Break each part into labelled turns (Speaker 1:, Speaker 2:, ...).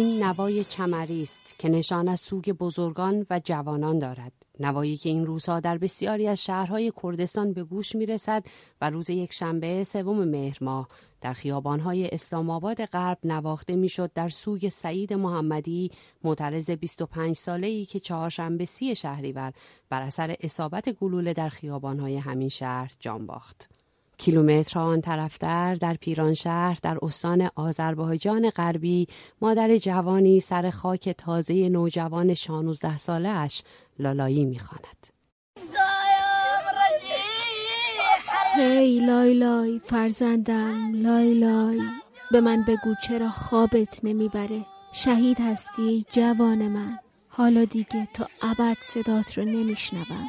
Speaker 1: این نوای چمری است که نشان از سوگ بزرگان و جوانان دارد نوایی که این روزها در بسیاری از شهرهای کردستان به گوش می رسد و روز یک شنبه سوم مهر ماه در خیابانهای اسلام آباد غرب نواخته می‌شد در سوگ سعید محمدی معترض 25 ساله ای که چهارشنبه سی شهریور بر اثر اصابت گلوله در خیابانهای همین شهر جان باخت. کیلومترها آن طرفتر در پیران شهر در استان آذربایجان غربی مادر جوانی سر خاک تازه نوجوان 16 ساله اش لالایی می‌خواند.
Speaker 2: هی لای لای فرزندم لای لای. به من بگو چرا خوابت نمی‌بره. شهید هستی جوان من. حالا دیگه تا ابد صدات رو نمیشنوم.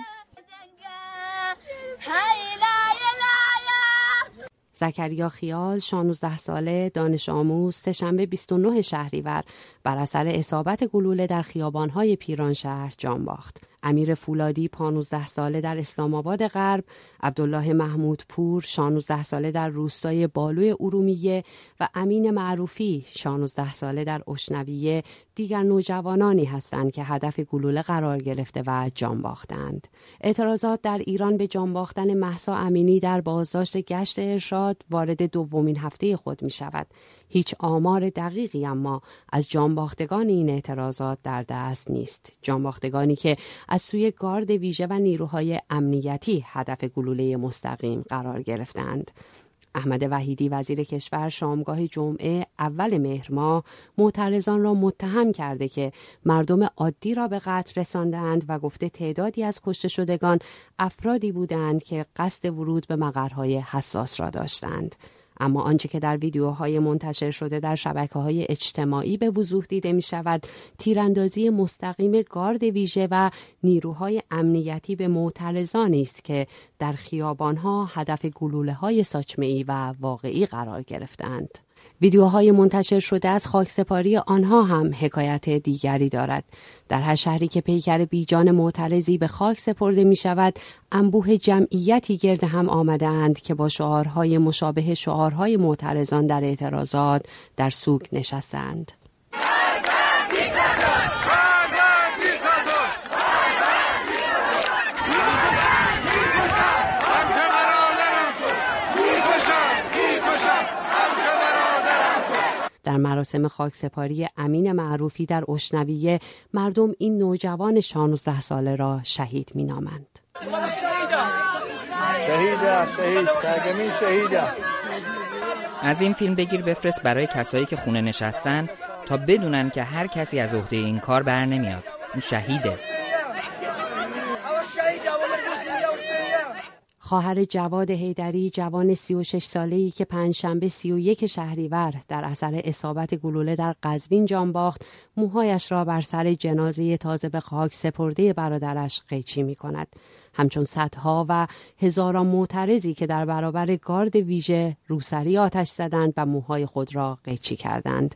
Speaker 1: زکریا خیال 16 ساله دانش آموز سهشنبه 29 شهریور بر اثر اصابت گلوله در خیابانهای پیران شهر جان باخت. امیر فولادی 15 ساله در اسلام آباد غرب، عبدالله محمود پور 16 ساله در روستای بالوی ارومیه و امین معروفی 16 ساله در اشنویه دیگر نوجوانانی هستند که هدف گلوله قرار گرفته و جان باختند. اعتراضات در ایران به جان باختن محسا امینی در بازداشت گشت ارشاد وارد دومین هفته خود می شود. هیچ آمار دقیقی اما از جانباختگان این اعتراضات در دست نیست. جانباختگانی که از سوی گارد ویژه و نیروهای امنیتی هدف گلوله مستقیم قرار گرفتند. احمد وحیدی وزیر کشور شامگاه جمعه اول مهر ماه معترضان را متهم کرده که مردم عادی را به قتل رساندند و گفته تعدادی از کشته شدگان افرادی بودند که قصد ورود به مقرهای حساس را داشتند. اما آنچه که در ویدیوهای منتشر شده در شبکه های اجتماعی به وضوح دیده می شود تیراندازی مستقیم گارد ویژه و نیروهای امنیتی به معترضانی است که در خیابانها هدف گلوله های ساچمه و واقعی قرار گرفتند. ویدیوهای منتشر شده از خاکسپاری آنها هم حکایت دیگری دارد. در هر شهری که پیکر بیجان معترضی به خاک سپرده می شود، انبوه جمعیتی گرد هم آمده اند که با شعارهای مشابه شعارهای معترضان در اعتراضات در سوگ نشستند. مراسم خاکسپاری امین معروفی در اشنویه مردم این نوجوان 16 ساله را شهید می نامند.
Speaker 3: از این فیلم بگیر بفرست برای کسایی که خونه نشستن تا بدونن که هر کسی از عهده این کار بر نمیاد. اون شهیده.
Speaker 1: خواهر جواد هیدری جوان 36 ساله‌ای که پنجشنبه 31 شهریور در اثر اصابت گلوله در قزوین جان باخت موهایش را بر سر جنازه تازه به خاک سپرده برادرش قیچی می کند همچون صدها و هزاران معترضی که در برابر گارد ویژه روسری آتش زدند و موهای خود را قیچی کردند.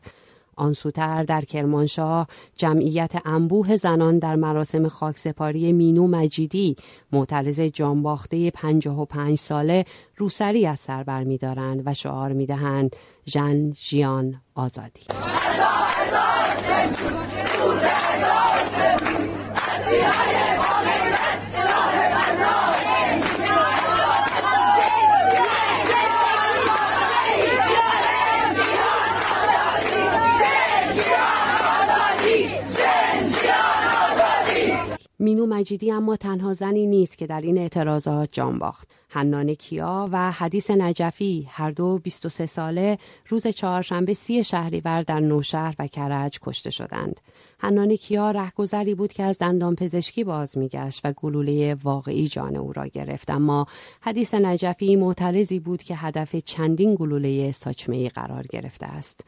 Speaker 1: آنسوتر در کرمانشاه جمعیت انبوه زنان در مراسم خاکسپاری مینو مجیدی معترض جانباخته پنجاه و پنج ساله روسری از سر برمیدارند و شعار می‌دهند ژن ژیان آزادی مجیدی اما تنها زنی نیست که در این اعتراضات جان باخت. حنان کیا و حدیث نجفی هر دو 23 ساله روز چهارشنبه سی شهریور در نوشهر و کرج کشته شدند. حنان کیا رهگذری بود که از دندان پزشکی باز میگشت و گلوله واقعی جان او را گرفت اما حدیث نجفی معترضی بود که هدف چندین گلوله ساچمه قرار گرفته است.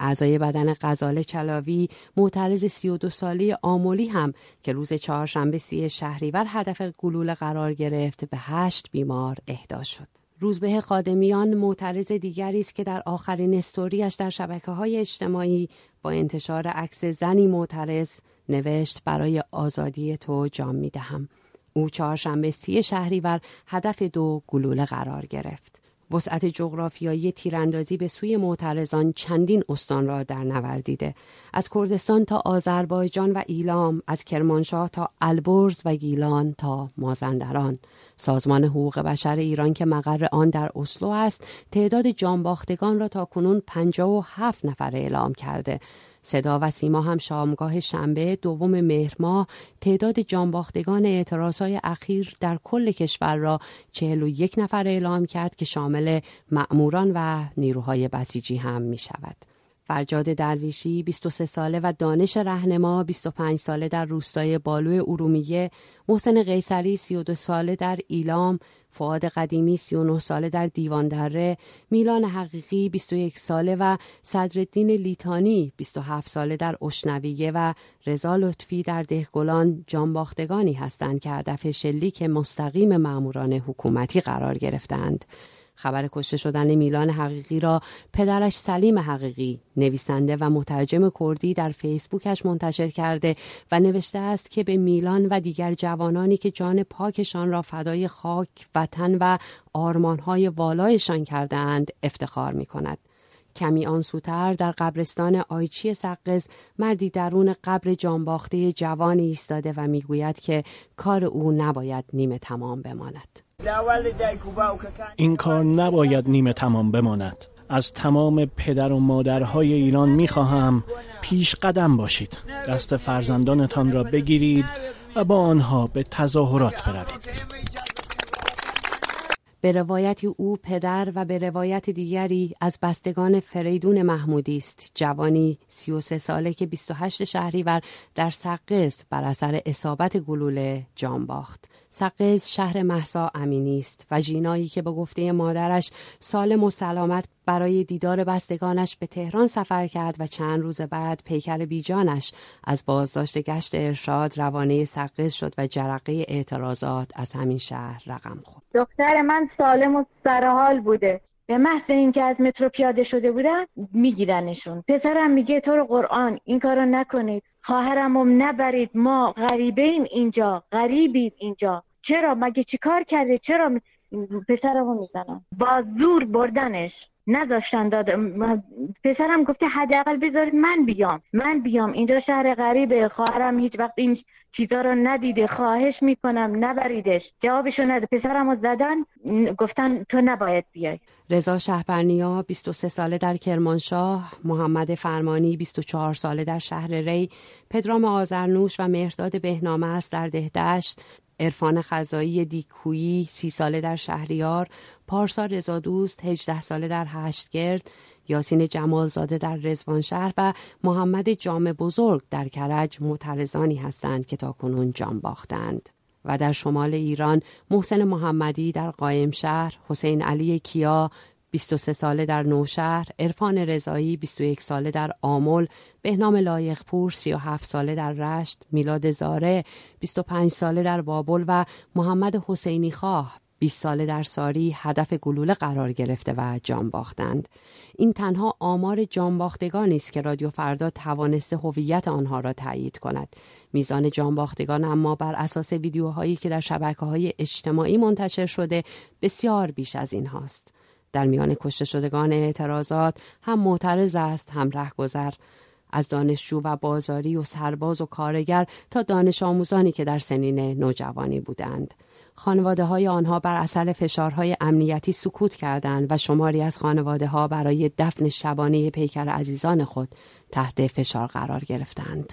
Speaker 1: اعضای بدن غزاله چلاوی معترض 32 ساله آمولی هم که روز چهارشنبه سی شهریور هدف گلوله قرار گرفت به هشت بیمار اهدا شد. روزبه خادمیان معترض دیگری است که در آخرین استوریش در شبکه های اجتماعی با انتشار عکس زنی معترض نوشت برای آزادی تو جام می دهم. او چهارشنبه سی شهریور هدف دو گلوله قرار گرفت. وسعت جغرافیایی تیراندازی به سوی معترضان چندین استان را در نوردیده از کردستان تا آذربایجان و ایلام از کرمانشاه تا البرز و گیلان تا مازندران. سازمان حقوق بشر ایران که مقر آن در اسلو است تعداد جانباختگان را تا کنون 57 نفر اعلام کرده. صدا و سیما هم شامگاه شنبه دوم مهر ماه تعداد جانباختگان اعتراضهای اخیر در کل کشور را 41 نفر اعلام کرد که شامل مأموران و نیروهای بسیجی هم می شود. فرجاد درویشی 23 ساله و دانش رهنما 25 ساله در روستای بالوی ارومیه محسن قیصری 32 ساله در ایلام فعاد قدیمی 39 ساله در دیوان دره، میلان حقیقی 21 ساله و صدرالدین لیتانی 27 ساله در اشنویه و رضا لطفی در دهگلان جانباختگانی هستند که هدف شلیک مستقیم ماموران حکومتی قرار گرفتند. خبر کشته شدن میلان حقیقی را پدرش سلیم حقیقی نویسنده و مترجم کردی در فیسبوکش منتشر کرده و نوشته است که به میلان و دیگر جوانانی که جان پاکشان را فدای خاک وطن و آرمانهای والایشان کردهاند افتخار می کند. کمی آن سوتر در قبرستان آیچی سقز مردی درون قبر جانباخته جوانی ایستاده و می‌گوید که کار او نباید نیمه تمام بماند.
Speaker 4: این کار نباید نیمه تمام بماند. از تمام پدر و مادرهای ایران می‌خواهم پیش قدم باشید. دست فرزندانتان را بگیرید و با آنها به تظاهرات بروید.
Speaker 1: به روایتی او پدر و به روایت دیگری از بستگان فریدون محمودی است. جوانی 33 ساله که 28 شهریور در سقز بر اثر اصابت گلوله جان باخت. سقز شهر محسا امینی است و جینایی که به گفته مادرش سالم و سلامت برای دیدار بستگانش به تهران سفر کرد و چند روز بعد پیکر بیجانش از بازداشت گشت ارشاد روانه سقز شد و جرقه اعتراضات از همین شهر رقم خورد.
Speaker 5: دختر من سالم و سرحال بوده. به محض اینکه از مترو پیاده شده بودن میگیرنشون. پسرم میگه تو رو قرآن این کارو نکنید. خواهرم نبرید. ما غریبه ایم اینجا غریبید اینجا. چرا؟ مگه چی کار کرده؟ چرا پسرمو می‌زنن با زور بردنش نذاشتن داد. پسرم گفته حداقل بذارید من بیام. من بیام. اینجا شهر غریبه. خواهرم هیچ وقت این چیزا رو ندیده. خواهش می‌کنم. نبریدش. جوابشو نده. پسرم رو زدن گفتن تو نباید بیای.
Speaker 1: رضا شهبرنیا 23 ساله در کرمانشاه. محمد فرمانی 24 ساله در شهر ری. پدرام آزرنوش و مهرداد بهنامه است در دهدشت. عرفان خزایی دیکویی سی ساله در شهریار پارسا رزادوست هجده ساله در هشتگرد یاسین جمالزاده در رزوان شهر و محمد جام بزرگ در کرج معترضانی هستند که تا کنون جان باختند. و در شمال ایران محسن محمدی در قایم شهر حسین علی کیا 23 ساله در نوشهر، عرفان رضایی 21 ساله در آمل، بهنام لایقپور 37 ساله در رشت، میلاد زاره 25 ساله در بابل و محمد حسینی خواه 20 ساله در ساری هدف گلوله قرار گرفته و جان باختند. این تنها آمار جان باختگانی است که رادیو فردا توانسته هویت آنها را تایید کند. میزان جان باختگان اما بر اساس ویدیوهایی که در شبکه های اجتماعی منتشر شده بسیار بیش از این هاست. در میان کشته شدگان اعتراضات هم معترض است هم رهگذر از دانشجو و بازاری و سرباز و کارگر تا دانش آموزانی که در سنین نوجوانی بودند. خانواده های آنها بر اثر فشارهای امنیتی سکوت کردند و شماری از خانواده ها برای دفن شبانه پیکر عزیزان خود تحت فشار قرار گرفتند.